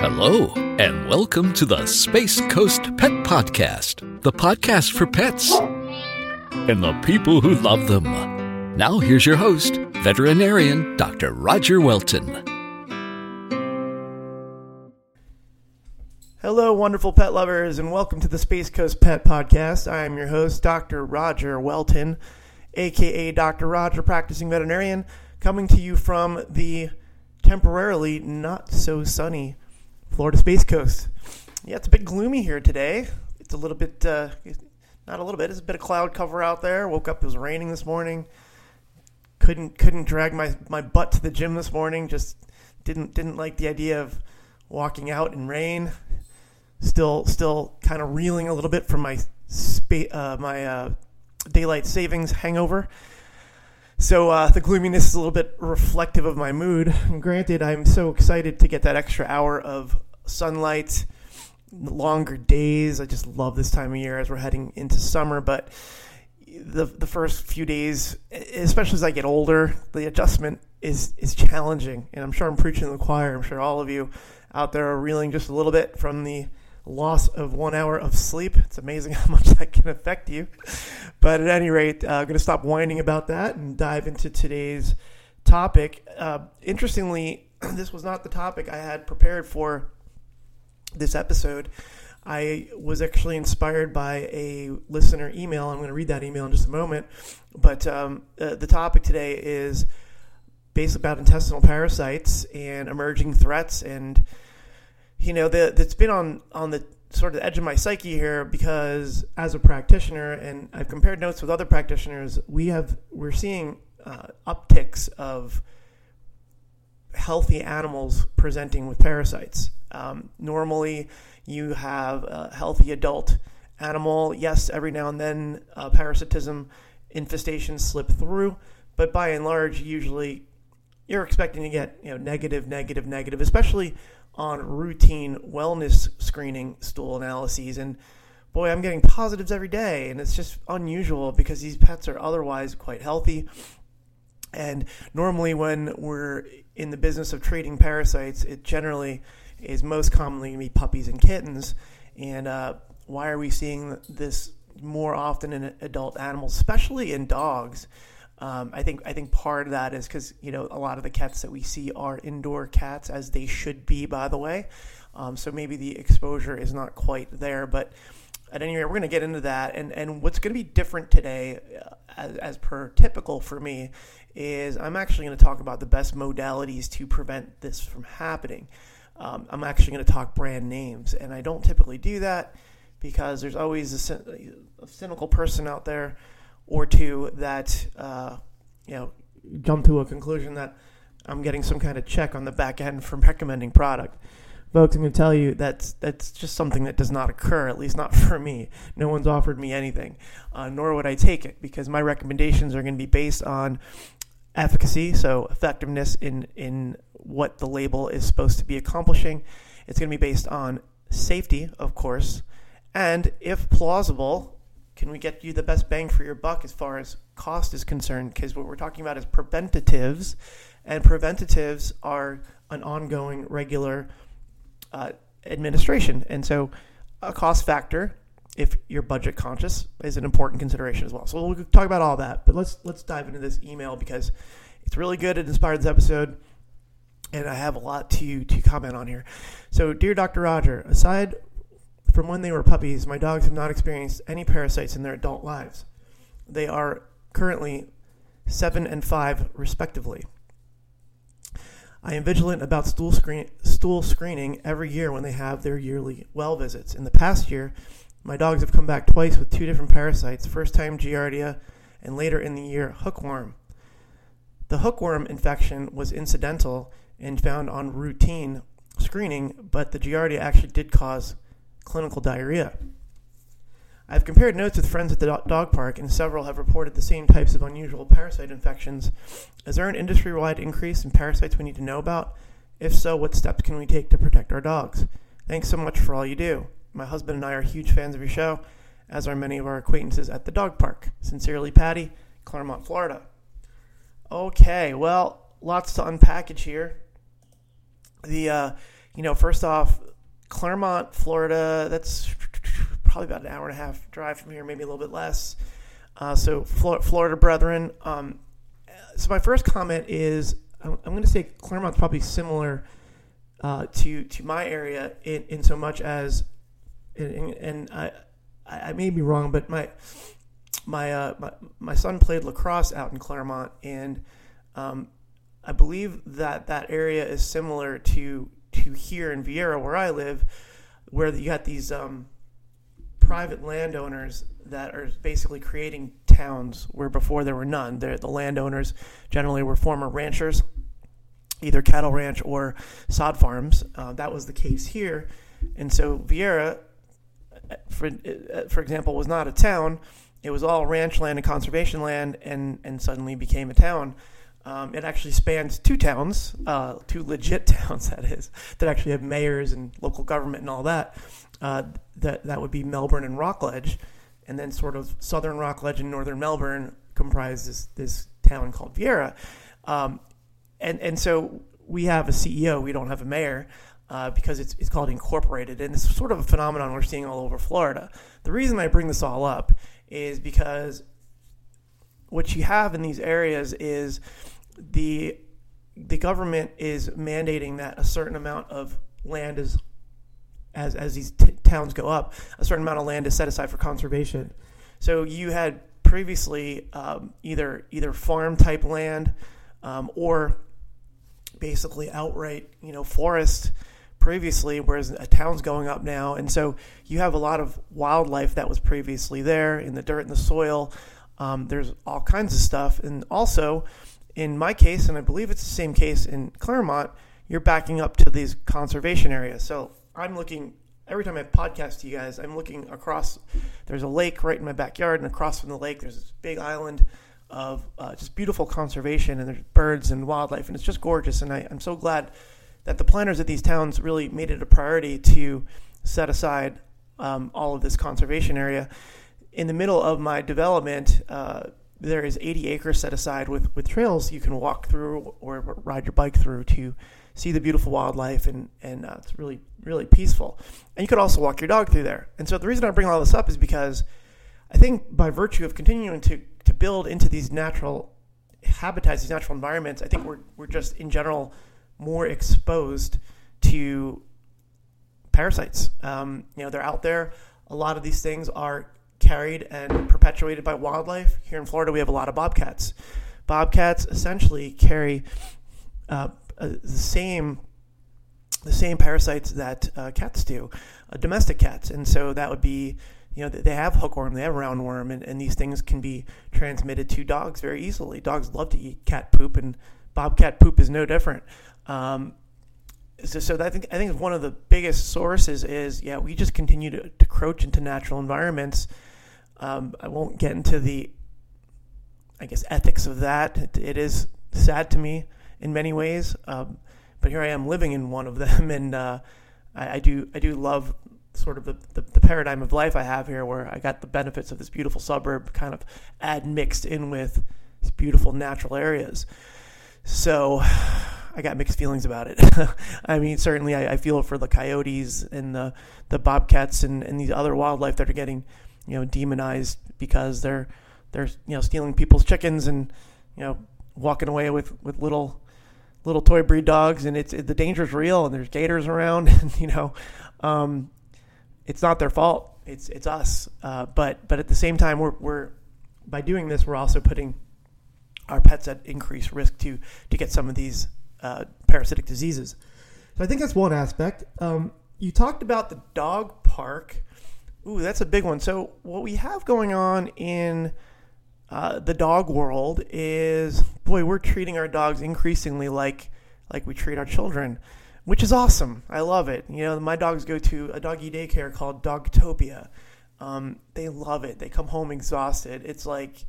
Hello, and welcome to the Space Coast Pet Podcast, the podcast for pets and the people who love them. Now, here's your host, veterinarian Dr. Roger Welton. Hello, wonderful pet lovers, and welcome to the Space Coast Pet Podcast. I am your host, Dr. Roger Welton, aka Dr. Roger, practicing veterinarian, coming to you from the temporarily not so sunny Florida Space Coast. Yeah, it's a bit gloomy here today. It's a little bit, uh, not a little bit, it's a bit of cloud cover out there. Woke up, it was raining this morning. Couldn't couldn't drag my, my butt to the gym this morning. Just didn't didn't like the idea of walking out in rain. Still still kind of reeling a little bit from my spa- uh, my uh, daylight savings hangover. So uh, the gloominess is a little bit reflective of my mood. And granted, I'm so excited to get that extra hour of sunlight, longer days. I just love this time of year as we're heading into summer. But the the first few days, especially as I get older, the adjustment is is challenging. And I'm sure I'm preaching to the choir. I'm sure all of you out there are reeling just a little bit from the loss of one hour of sleep. It's amazing how much that can affect you. But at any rate, I'm uh, going to stop whining about that and dive into today's topic. Uh, interestingly, this was not the topic I had prepared for this episode. I was actually inspired by a listener email. I'm going to read that email in just a moment. But um, uh, the topic today is basically about intestinal parasites and emerging threats and you know, that's been on on the sort of the edge of my psyche here because as a practitioner, and I've compared notes with other practitioners, we have we're seeing uh, upticks of healthy animals presenting with parasites. Um, normally, you have a healthy adult animal. Yes, every now and then uh, parasitism infestations slip through, but by and large, usually you're expecting to get you know negative, negative, negative, especially on routine wellness screening stool analyses. And boy, I'm getting positives every day. And it's just unusual because these pets are otherwise quite healthy. And normally, when we're in the business of treating parasites, it generally is most commonly to be puppies and kittens. And uh, why are we seeing this more often in adult animals, especially in dogs? Um, I think I think part of that is because you know a lot of the cats that we see are indoor cats, as they should be, by the way. Um, so maybe the exposure is not quite there, but at any rate, we're going to get into that. And and what's going to be different today, uh, as, as per typical for me, is I'm actually going to talk about the best modalities to prevent this from happening. Um, I'm actually going to talk brand names, and I don't typically do that because there's always a, a cynical person out there or two that uh, you know jump to a conclusion that I'm getting some kind of check on the back end from recommending product. Folks, I'm going to tell you that's that's just something that does not occur, at least not for me. No one's offered me anything, uh, nor would I take it because my recommendations are going to be based on efficacy, so effectiveness in in what the label is supposed to be accomplishing. It's going to be based on safety, of course, and if plausible, can we get you the best bang for your buck as far as cost is concerned? Because what we're talking about is preventatives, and preventatives are an ongoing, regular uh, administration. And so, a cost factor, if you're budget conscious, is an important consideration as well. So we'll talk about all that. But let's let's dive into this email because it's really good. It inspired this episode and I have a lot to to comment on here. So, dear Dr. Roger, aside from when they were puppies, my dogs have not experienced any parasites in their adult lives. They are currently seven and five, respectively. I am vigilant about stool, screen, stool screening every year when they have their yearly well visits. In the past year, my dogs have come back twice with two different parasites first time Giardia, and later in the year, hookworm. The hookworm infection was incidental and found on routine screening, but the Giardia actually did cause clinical diarrhea. I've compared notes with friends at the dog park, and several have reported the same types of unusual parasite infections. Is there an industry wide increase in parasites we need to know about? If so, what steps can we take to protect our dogs? Thanks so much for all you do. My husband and I are huge fans of your show, as are many of our acquaintances at the dog park. Sincerely, Patty, Clermont, Florida. Okay, well, lots to unpackage here. The uh, you know, first off, Clermont, Florida, that's probably about an hour and a half drive from here, maybe a little bit less. Uh, so, Florida brethren. Um, so, my first comment is I'm, I'm going to say Clermont's probably similar uh, to to my area in, in so much as, and, and I, I may be wrong, but my my uh, my, my son played lacrosse out in Clermont, and um, I believe that that area is similar to to here in Viera, where I live, where you got these um, private landowners that are basically creating towns where before there were none. They're, the landowners generally were former ranchers, either cattle ranch or sod farms. Uh, that was the case here, and so Viera, for for example, was not a town. It was all ranch land and conservation land, and and suddenly became a town. Um, it actually spans two towns, uh, two legit towns, that is, that actually have mayors and local government and all that. Uh, that that would be Melbourne and Rockledge, and then sort of southern Rockledge and northern Melbourne comprise this this town called Viera. Um, and and so we have a CEO, we don't have a mayor. Uh, because it's, it's called incorporated, and it's sort of a phenomenon we're seeing all over Florida. The reason I bring this all up is because what you have in these areas is the the government is mandating that a certain amount of land is as as these t- towns go up, a certain amount of land is set aside for conservation. So you had previously um, either either farm type land um, or basically outright you know forest previously, whereas a town's going up now, and so you have a lot of wildlife that was previously there in the dirt and the soil. Um, there's all kinds of stuff, and also in my case, and I believe it's the same case in Clermont, you're backing up to these conservation areas. So I'm looking every time I have podcast to you guys, I'm looking across. There's a lake right in my backyard, and across from the lake, there's this big island of uh, just beautiful conservation, and there's birds and wildlife, and it's just gorgeous. And I, I'm so glad that the planners of these towns really made it a priority to set aside um, all of this conservation area. In the middle of my development, uh, there is 80 acres set aside with, with trails you can walk through or ride your bike through to see the beautiful wildlife and, and uh, it's really really peaceful. And you could also walk your dog through there. And so the reason i bring all this up is because i think by virtue of continuing to, to build into these natural habitats these natural environments i think we're, we're just in general more exposed to parasites. Um, you know they're out there. A lot of these things are carried and perpetuated by wildlife. Here in Florida, we have a lot of bobcats. Bobcats essentially carry uh, uh, the same the same parasites that uh, cats do, uh, domestic cats, and so that would be you know they have hookworm, they have roundworm, and, and these things can be transmitted to dogs very easily. Dogs love to eat cat poop, and bobcat poop is no different. Um, so, so I think I think one of the biggest sources is yeah we just continue to, to crouch into natural environments um, I won't get into the, I guess, ethics of that. it, it is sad to me in many ways, um, but here I am living in one of them, and uh, I, I, do I do love sort of the, the, the, paradigm of life I have here, where I got the benefits of this beautiful suburb kind of admixed in with these beautiful natural areas. So. I got mixed feelings about it. I mean, certainly I, I, feel for the coyotes and the, the bobcats and, and these other wildlife that are getting you know demonized because they're they're you know stealing people's chickens and you know walking away with with little little toy breed dogs. And it's it, the danger's real and there's gators around and you know um, it's not their fault. It's it's us. Uh, but but at the same time we're we're by doing this we're also putting our pets at increased risk to to get some of these uh, parasitic diseases. So I think that's one aspect. Um, you talked about the dog park Ooh, that's a big one. So what we have going on in uh, the dog world is, boy, we're treating our dogs increasingly like like we treat our children, which is awesome. I love it. You know, my dogs go to a doggy daycare called Dogtopia. Um, they love it. They come home exhausted. It's like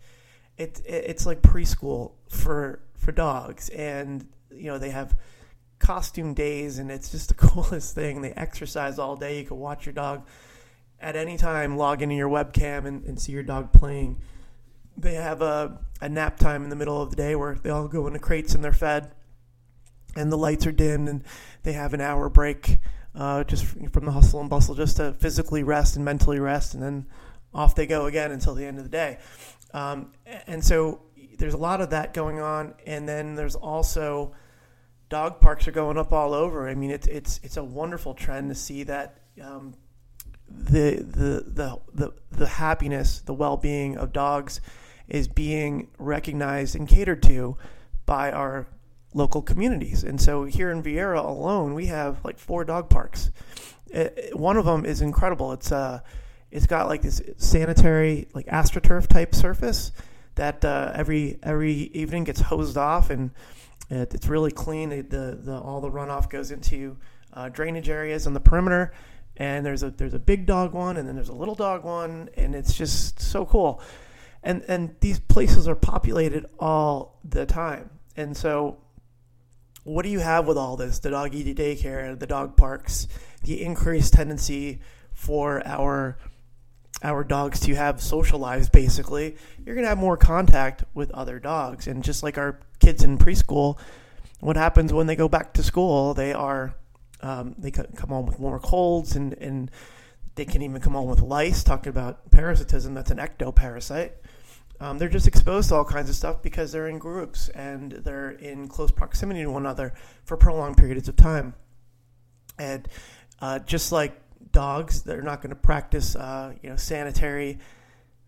it, it, it's like preschool for for dogs, and you know they have costume days, and it's just the coolest thing. They exercise all day. You can watch your dog at any time log into your webcam and, and see your dog playing. They have a, a nap time in the middle of the day where they all go into crates and they're fed. and the lights are dimmed and they have an hour break uh, just from the hustle and bustle just to physically rest and mentally rest and then off they go again until the end of the day um, and so there's a lot of that going on and then there's also dog parks are going up all over i mean it's it's it's a wonderful trend to see that um, the, the the the the happiness the well-being of dogs is being recognized and catered to by our local communities. And so here in Viera alone, we have like four dog parks. It, one of them is incredible. It's uh, it's got like this sanitary like astroturf type surface that uh, every every evening gets hosed off and it, it's really clean. The, the, the all the runoff goes into uh, drainage areas on the perimeter. And there's a there's a big dog one, and then there's a little dog one, and it's just so cool. And and these places are populated all the time. And so what do you have with all this? The dog daycare, the dog parks, the increased tendency for our our dogs to have social lives basically you're going to have more contact with other dogs and just like our kids in preschool what happens when they go back to school they are um, they come home with more colds and, and they can even come home with lice talking about parasitism that's an ectoparasite um, they're just exposed to all kinds of stuff because they're in groups and they're in close proximity to one another for prolonged periods of time. And uh, just like dogs, they're not going to practice, uh, you know, sanitary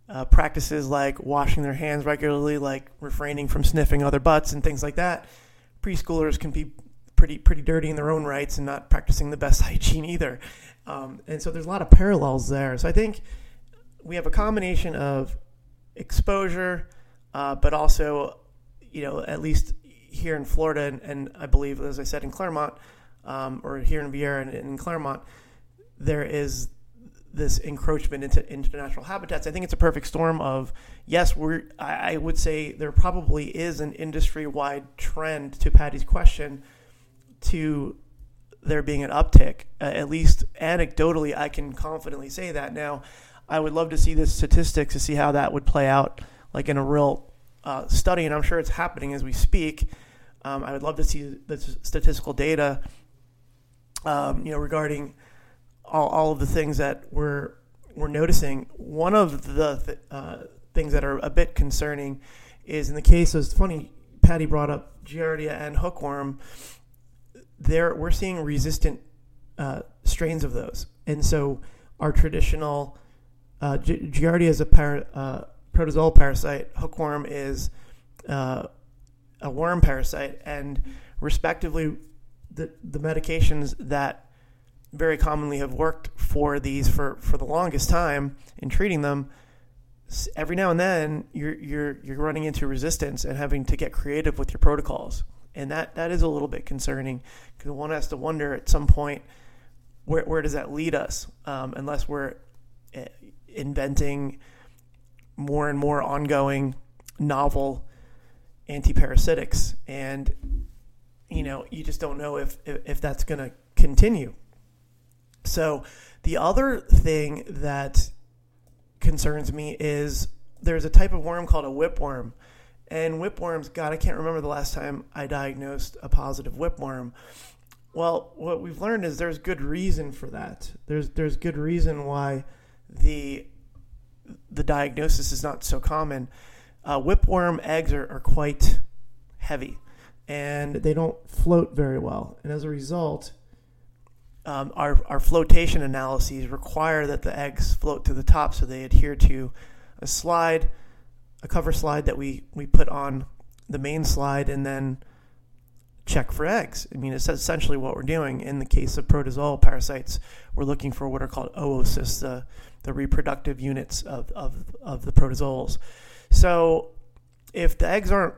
uh, practices like washing their hands regularly, like refraining from sniffing other butts and things like that. Preschoolers can be pretty pretty dirty in their own rights and not practicing the best hygiene either. Um, and so there's a lot of parallels there. So I think we have a combination of exposure, uh, but also, you know, at least here in Florida, and, and I believe, as I said, in Clermont, um, or here in Viera and in Clermont, there is this encroachment into international habitats. I think it's a perfect storm of yes, we're. I, I would say there probably is an industry-wide trend to Patty's question to there being an uptick. Uh, at least anecdotally, I can confidently say that. Now, I would love to see the statistics to see how that would play out, like in a real uh, study, and I'm sure it's happening as we speak. Um, I would love to see the statistical data, um, you know, regarding all, all of the things that we're we're noticing. One of the th- uh, things that are a bit concerning is in the case. It's funny. Patty brought up Giardia and hookworm. There, we're seeing resistant uh, strains of those, and so our traditional uh, Giardia is a uh, protozoal parasite. Hookworm is uh, a worm parasite, and respectively, the the medications that very commonly have worked for these for, for the longest time in treating them. Every now and then, you're you're you're running into resistance and having to get creative with your protocols, and that, that is a little bit concerning because one has to wonder at some point where where does that lead us, um, unless we're eh, inventing more and more ongoing novel antiparasitics. And you know you just don't know if if, if that's going to continue. So the other thing that concerns me is there's a type of worm called a whipworm and whipworms god i can't remember the last time i diagnosed a positive whipworm well what we've learned is there's good reason for that there's there's good reason why the the diagnosis is not so common. Uh, whipworm eggs are, are quite heavy and they don't float very well. And as a result, um, our, our flotation analyses require that the eggs float to the top so they adhere to a slide, a cover slide that we, we put on the main slide, and then check for eggs. I mean, it's essentially what we're doing. In the case of protozoal parasites, we're looking for what are called oocysts, the, the reproductive units of, of, of the protozoals. So if the eggs aren't,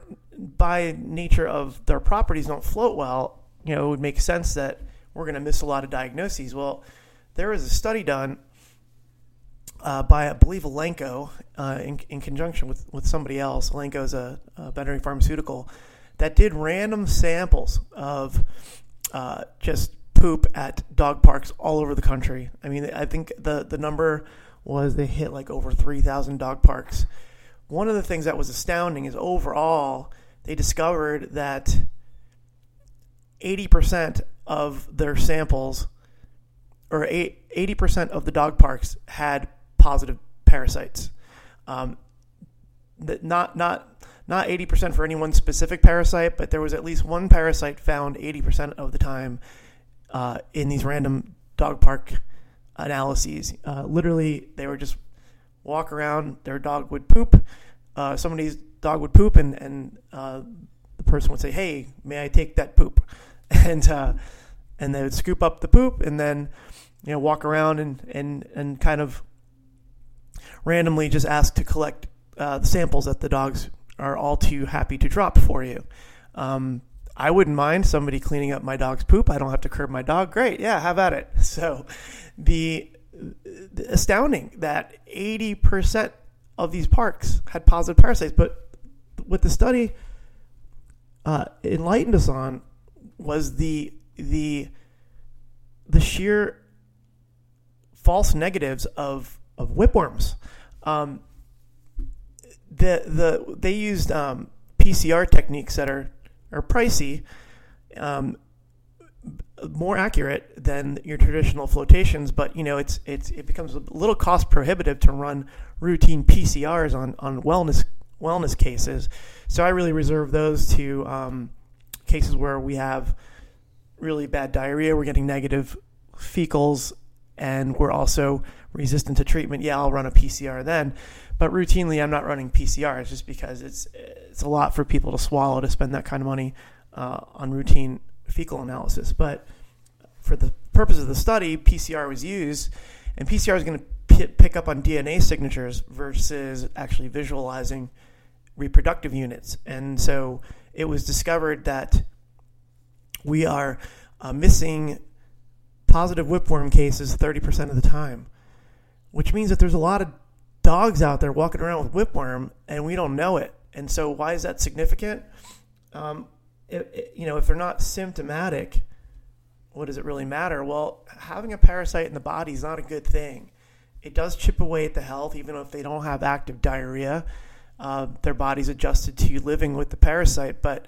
by nature of their properties, don't float well, you know, it would make sense that we're going to miss a lot of diagnoses. Well, there was a study done uh, by, I believe, Elanco uh, in, in conjunction with, with somebody else. Elanco is a, a veterinary pharmaceutical that did random samples of uh, just poop at dog parks all over the country. I mean, I think the the number was they hit like over 3,000 dog parks. One of the things that was astounding is overall they discovered that 80% of their samples, or 80% of the dog parks had positive parasites. Um, not not not 80% for any one specific parasite, but there was at least one parasite found 80% of the time uh, in these random dog park analyses. Uh, literally, they were just walk around, their dog would poop, uh, somebody's dog would poop, and and uh, the person would say, "Hey, may I take that poop?" and uh, and they would scoop up the poop, and then you know walk around and and and kind of randomly just ask to collect uh, the samples that the dogs are all too happy to drop for you. Um, I wouldn't mind somebody cleaning up my dog's poop. I don't have to curb my dog. Great, yeah, have at it. So, the, the astounding that eighty percent of these parks had positive parasites. But what the study uh, enlightened us on was the the the sheer false negatives of of whipworms. Um, the the they used um, PCR techniques that are are pricey, um, more accurate than your traditional flotations. But you know, it's it's it becomes a little cost prohibitive to run routine PCRs on on wellness wellness cases. So I really reserve those to um, cases where we have really bad diarrhea, we're getting negative fecals, and we're also resistant to treatment. Yeah, I'll run a PCR then. But routinely, I'm not running PCRs just because it's it's a lot for people to swallow to spend that kind of money uh, on routine fecal analysis. But for the purpose of the study, PCR was used, and PCR is going to p- pick up on DNA signatures versus actually visualizing reproductive units. And so it was discovered that we are uh, missing positive whipworm cases 30% of the time, which means that there's a lot of dogs out there walking around with whipworm and we don't know it. And so, why is that significant? Um, it, it, you know, if they're not symptomatic, what does it really matter? Well, having a parasite in the body is not a good thing. It does chip away at the health, even if they don't have active diarrhea. Uh, their body's adjusted to living with the parasite, but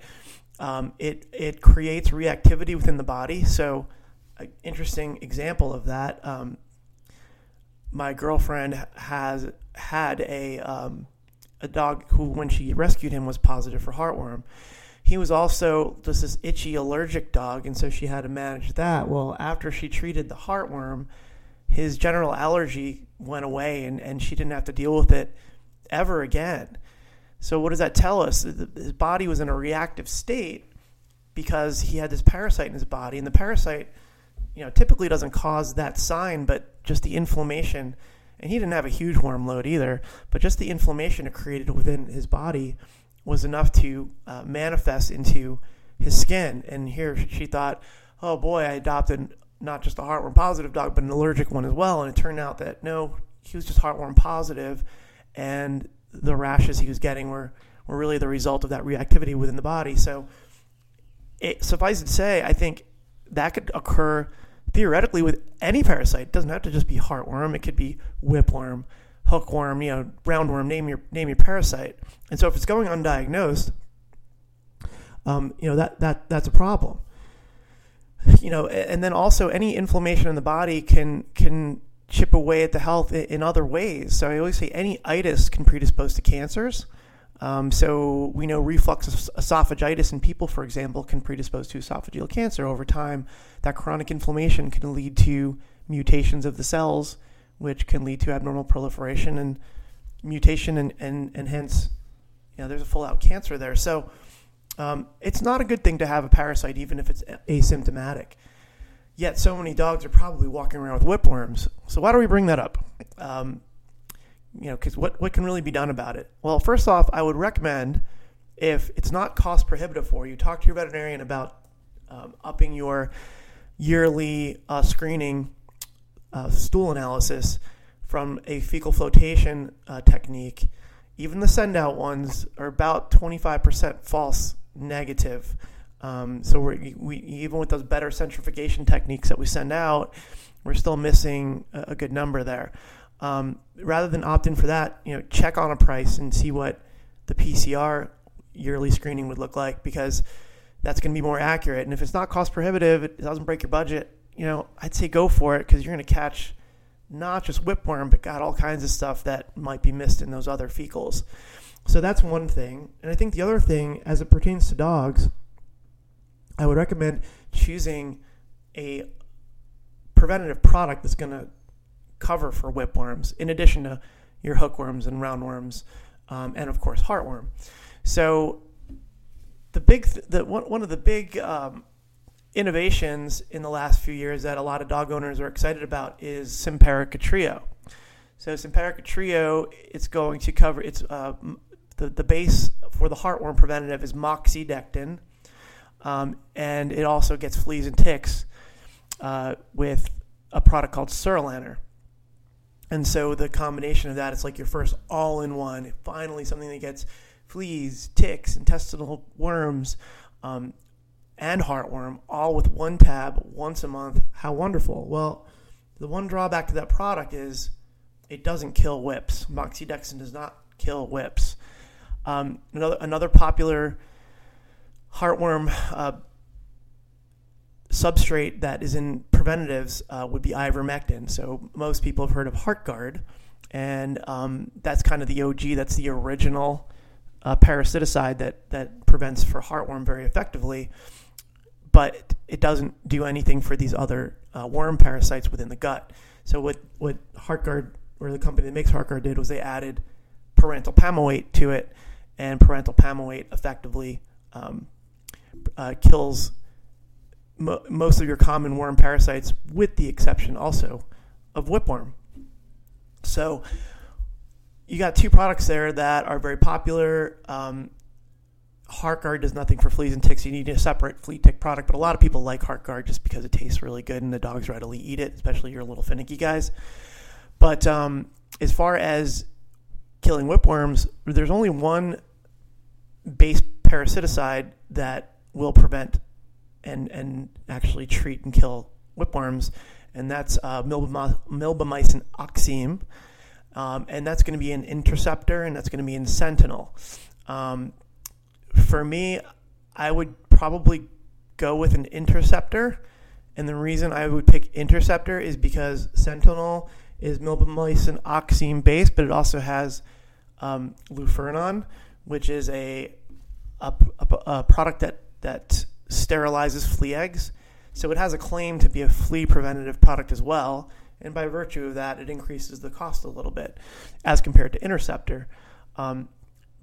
um, it it creates reactivity within the body. So, an interesting example of that. Um, my girlfriend has had a um, a dog who, when she rescued him, was positive for heartworm. He was also just this itchy allergic dog, and so she had to manage that. Well, after she treated the heartworm, his general allergy went away, and, and she didn't have to deal with it ever again. So, what does that tell us? His body was in a reactive state because he had this parasite in his body, and the parasite, you know, typically doesn't cause that sign, but just the inflammation and he didn't have a huge worm load either, but just the inflammation it created within his body was enough to uh, manifest into his skin. And here she thought, oh boy, I adopted not just a heartworm positive dog, but an allergic one as well. And it turned out that no, he was just heartworm positive, and the rashes he was getting were, were really the result of that reactivity within the body. So, it, suffice it to say, I think that could occur theoretically with any parasite. It doesn't have to just be heartworm. It could be whipworm, hookworm, you know, roundworm. Name your name your parasite. And so if it's going undiagnosed, um, you know that that that's a problem. You know, and then also any inflammation in the body can can chip away at the health in other ways. So I always say any itis can predispose to cancers. Um, so we know reflux esophagitis in people, for example, can predispose to esophageal cancer over time. That chronic inflammation can lead to mutations of the cells, which can lead to abnormal proliferation and mutation, and, and, and hence, you know, there's a full out cancer there. So um, it's not a good thing to have a parasite, even if it's asymptomatic. Yet so many dogs are probably walking around with whipworms. So why do we bring that up? Um, you know, because what, what can really be done about it? Well, first off, I would recommend if it's not cost prohibitive for you, talk to your veterinarian about um, upping your yearly uh, screening uh, stool analysis from a fecal flotation uh, technique. Even the send out ones are about 25% false negative. Um, so we we, even with those better centrifugation techniques that we send out, we're still missing a, a good number there um, rather than opt in for that, you know, check on a price and see what the PCR yearly screening would look like because that's going to be more accurate. And if it's not cost prohibitive, it doesn't break your budget, you know, I'd say go for it because you're going to catch not just whipworm, but got all kinds of stuff that might be missed in those other fecals. So that's one thing. And I think the other thing, as it pertains to dogs, I would recommend choosing a preventative product that's going to cover for whipworms, in addition to your hookworms and roundworms, um, and of course heartworm. So the big, th- the one, of the big um, innovations in the last few years that a lot of dog owners are excited about is Simparica Trio. So Simparica Trio, it's going to cover it's uh, the the base for the heartworm preventative is moxidectin, um, and it also gets fleas and ticks uh, with a product called Sarolaner. And so the combination of that, it's like your first all-in-one. Finally, something that gets fleas, ticks, intestinal worms, um, and heartworm all with one tab once a month. How wonderful! Well, the one drawback to that product is it doesn't kill whips. Moxidectin does not kill whips. Um, another another popular heartworm uh, substrate that is in preventatives uh, would be ivermectin. So most people have heard of HeartGard, and um, that's kind of the OG. That's the original uh, parasiticide that that prevents for heartworm very effectively, but it doesn't do anything for these other uh, worm parasites within the gut. So what what HeartGard or the company that makes HeartGard did was they added pyrantel pamoate to it, and pyrantel pamoate effectively um, uh, kills mo- most of your common worm parasites, with the exception also of whipworm. So you got two products there that are very popular. Um, HeartGard does nothing for fleas and ticks. You need a separate flea tick product, but a lot of people like HeartGard just because it tastes really good and the dogs readily eat it, especially your little finicky guys. But um, as far as killing whipworms, there's only one base parasiticide that will prevent and and actually treat and kill whipworms, and that's uh, milbemycin oxime, um, and that's going to be an interceptor, and that's going to be in Sentinel. Um, for me, I would probably go with an interceptor, and the reason I would pick interceptor is because Sentinel is milbemycin oxime based, but it also has um, Lufenuron, which is a a, a, a product that that sterilizes flea eggs. So it has a claim to be a flea preventative product as well. And by virtue of that, it increases the cost a little bit as compared to Interceptor. Um,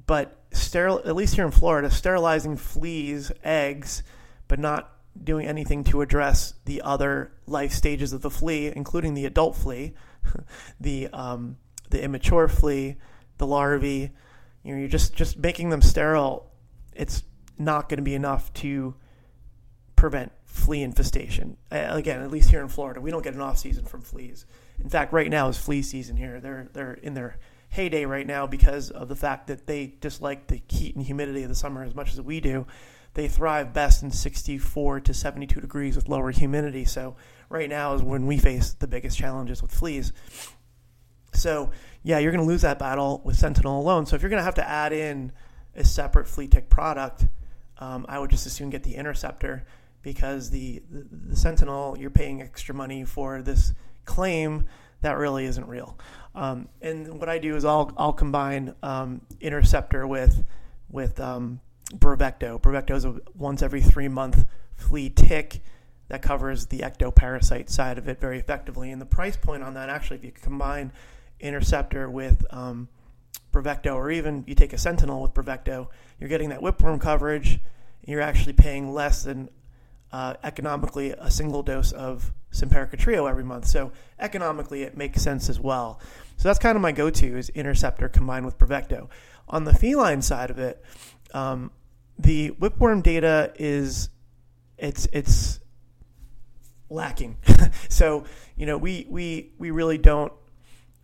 but sterile, at least here in Florida, sterilizing fleas, eggs, but not doing anything to address the other life stages of the flea, including the adult flea, the um, the immature flea, the larvae. You know, you're just just making them sterile. It's not going to be enough to prevent flea infestation. Again, at least here in Florida, we don't get an off season from fleas. In fact, right now is flea season here. They're they're in their heyday right now because of the fact that they dislike the heat and humidity of the summer as much as we do. They thrive best in 64 to 72 degrees with lower humidity. So right now is when we face the biggest challenges with fleas. So yeah, you're going to lose that battle with Sentinel alone. So if you're going to have to add in a separate flea tick product, um, I would just as soon get the Interceptor because the, the, the Sentinel, you're paying extra money for this claim that really isn't real. Um, and what I do is I'll I'll combine um, Interceptor with with um, Bravecto. Bravecto is a once every three month flea tick that covers the ectoparasite side of it very effectively. And the price point on that, actually, if you combine Interceptor with um, Bravecto, or even you take a Sentinel with Bravecto, you're getting that whipworm coverage. And you're actually paying less than uh, economically a single dose of Simparica Trio every month. So economically, it makes sense as well. So that's kind of my go-to is Interceptor combined with Bravecto. On the feline side of it, um, the whipworm data is it's it's lacking. so you know we we we really don't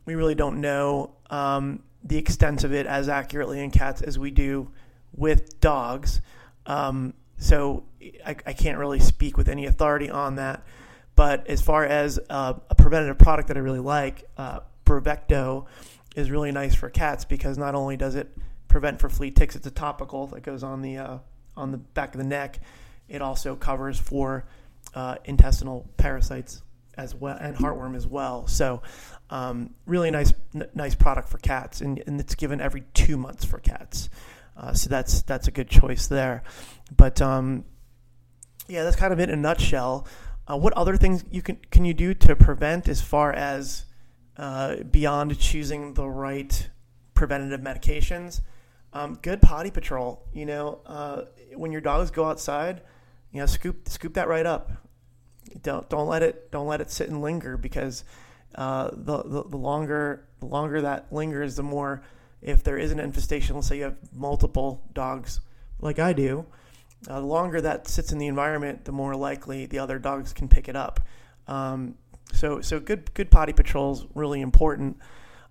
we really don't know um, the extent of it as accurately in cats as we do with dogs. Um, so I, I, can't really speak with any authority on that. But as far as uh, a preventative product that I really like, uh, is really nice for cats because not only does it prevent for flea ticks, it's a topical that goes on the uh, on the back of the neck. It also covers for uh, intestinal parasites as well and heartworm as well. So, um, really nice n- nice product for cats, and, and it's given every two months for cats. Uh, so that's that's a good choice there. But um, yeah, that's kind of it in a nutshell. Uh, what other things you can can you do to prevent as far as uh, beyond choosing the right preventative medications? Um, good potty patrol. You know, uh, when your dogs go outside, you know, scoop scoop that right up. Don't don't let it don't let it sit and linger because uh, the, the the longer the longer that lingers, the more if there is an infestation. Let's say you have multiple dogs, like I do. Uh, the longer that sits in the environment, the more likely the other dogs can pick it up. Um, so so good good potty patrol is really important.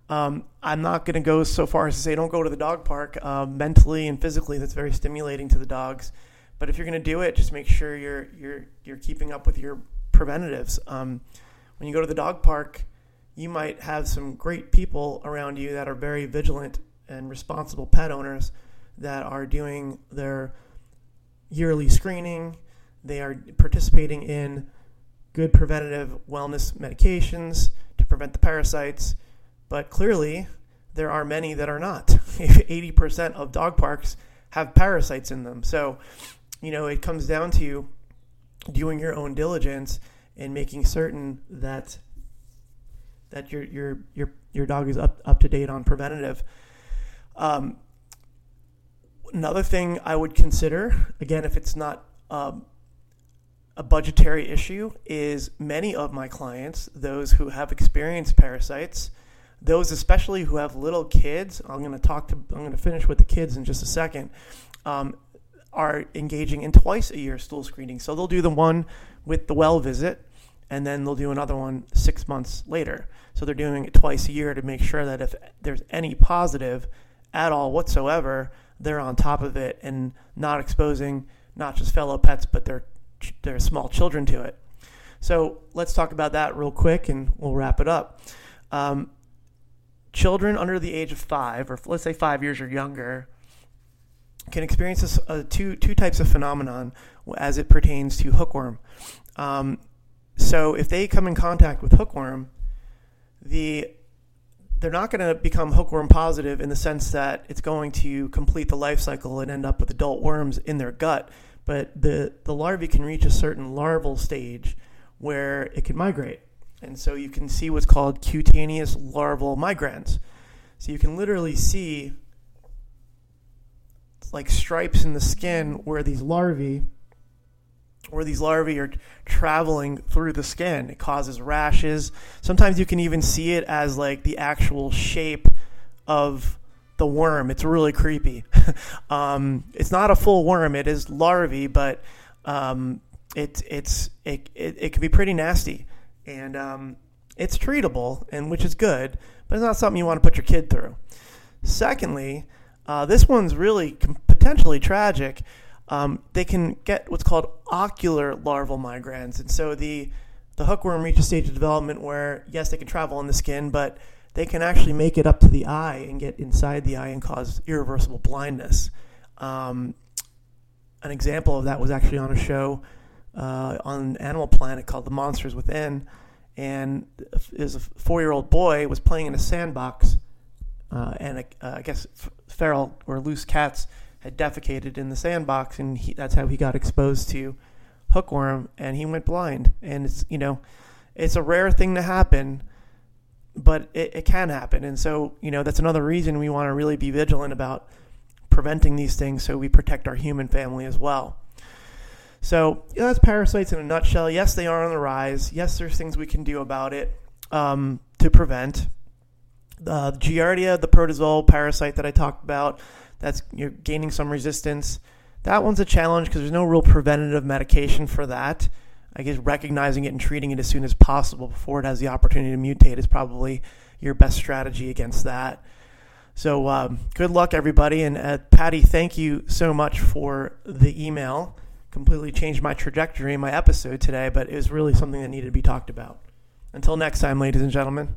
Um, I'm not going to go so far as to say don't go to the dog park. Uh, mentally and physically, that's very stimulating to the dogs. But if you're going to do it, just make sure you're you're you're keeping up with your preventatives. Um, when you go to the dog park, you might have some great people around you that are very vigilant and responsible pet owners that are doing their yearly screening. They are participating in good preventative wellness medications to prevent the parasites. But clearly, there are many that are not. 80% of dog parks have parasites in them. So you know, it comes down to doing your own diligence and making certain that that your your your your dog is up up to date on preventative. Um, another thing I would consider, again, if it's not um, a budgetary issue, is many of my clients, those who have experienced parasites, those especially who have little kids. I'm going to talk to. I'm going to finish with the kids in just a second. Um, are engaging in twice a year stool screening. So they'll do the one with the well visit, and then they'll do another one six months later. So they're doing it twice a year to make sure that if there's any positive at all whatsoever, they're on top of it and not exposing not just fellow pets but their their small children to it. So let's talk about that real quick, and we'll wrap it up. Um, children under the age of five, or let's say five years or younger, can experience this, uh, two two types of phenomenon as it pertains to hookworm. Um, so if they come in contact with hookworm, the they're not going to become hookworm positive in the sense that it's going to complete the life cycle and end up with adult worms in their gut. But the, the larvae can reach a certain larval stage where it can migrate. And so you can see what's called cutaneous larval migrans. So you can literally see like stripes in the skin where these larvae where these larvae are traveling through the skin. It causes rashes. Sometimes you can even see it as like the actual shape of the worm. It's really creepy. um, it's not a full worm. It is larvae, but um, it, it's it, it, it can be pretty nasty, and um, it's treatable, and which is good, but it's not something you want to put your kid through. Secondly, uh, this one's really potentially tragic. Um, they can get what's called ocular larval migrans, and so the the hookworm reaches a stage of development where yes, they can travel in the skin, but they can actually make it up to the eye and get inside the eye and cause irreversible blindness. Um, an example of that was actually on a show uh, on Animal Planet called The Monsters Within, and is a four-year-old boy was playing in a sandbox uh, and uh, I guess feral or loose cats had defecated in the sandbox, and he, that's how he got exposed to hookworm, and he went blind. And it's you know, it's a rare thing to happen, but it, it can happen, and so you know that's another reason we want to really be vigilant about preventing these things, so we protect our human family as well. So that's parasites in a nutshell. Yes, they are on the rise. Yes, there's things we can do about it um, to prevent uh, the Giardia, the protozoal parasite that I talked about, that's you're gaining some resistance. That one's a challenge because there's no real preventative medication for that. I guess recognizing it and treating it as soon as possible before it has the opportunity to mutate is probably your best strategy against that. So, um, good luck, everybody. And uh, Patty, thank you so much for the email. Completely changed my trajectory in my episode today, but it was really something that needed to be talked about. Until next time, ladies and gentlemen.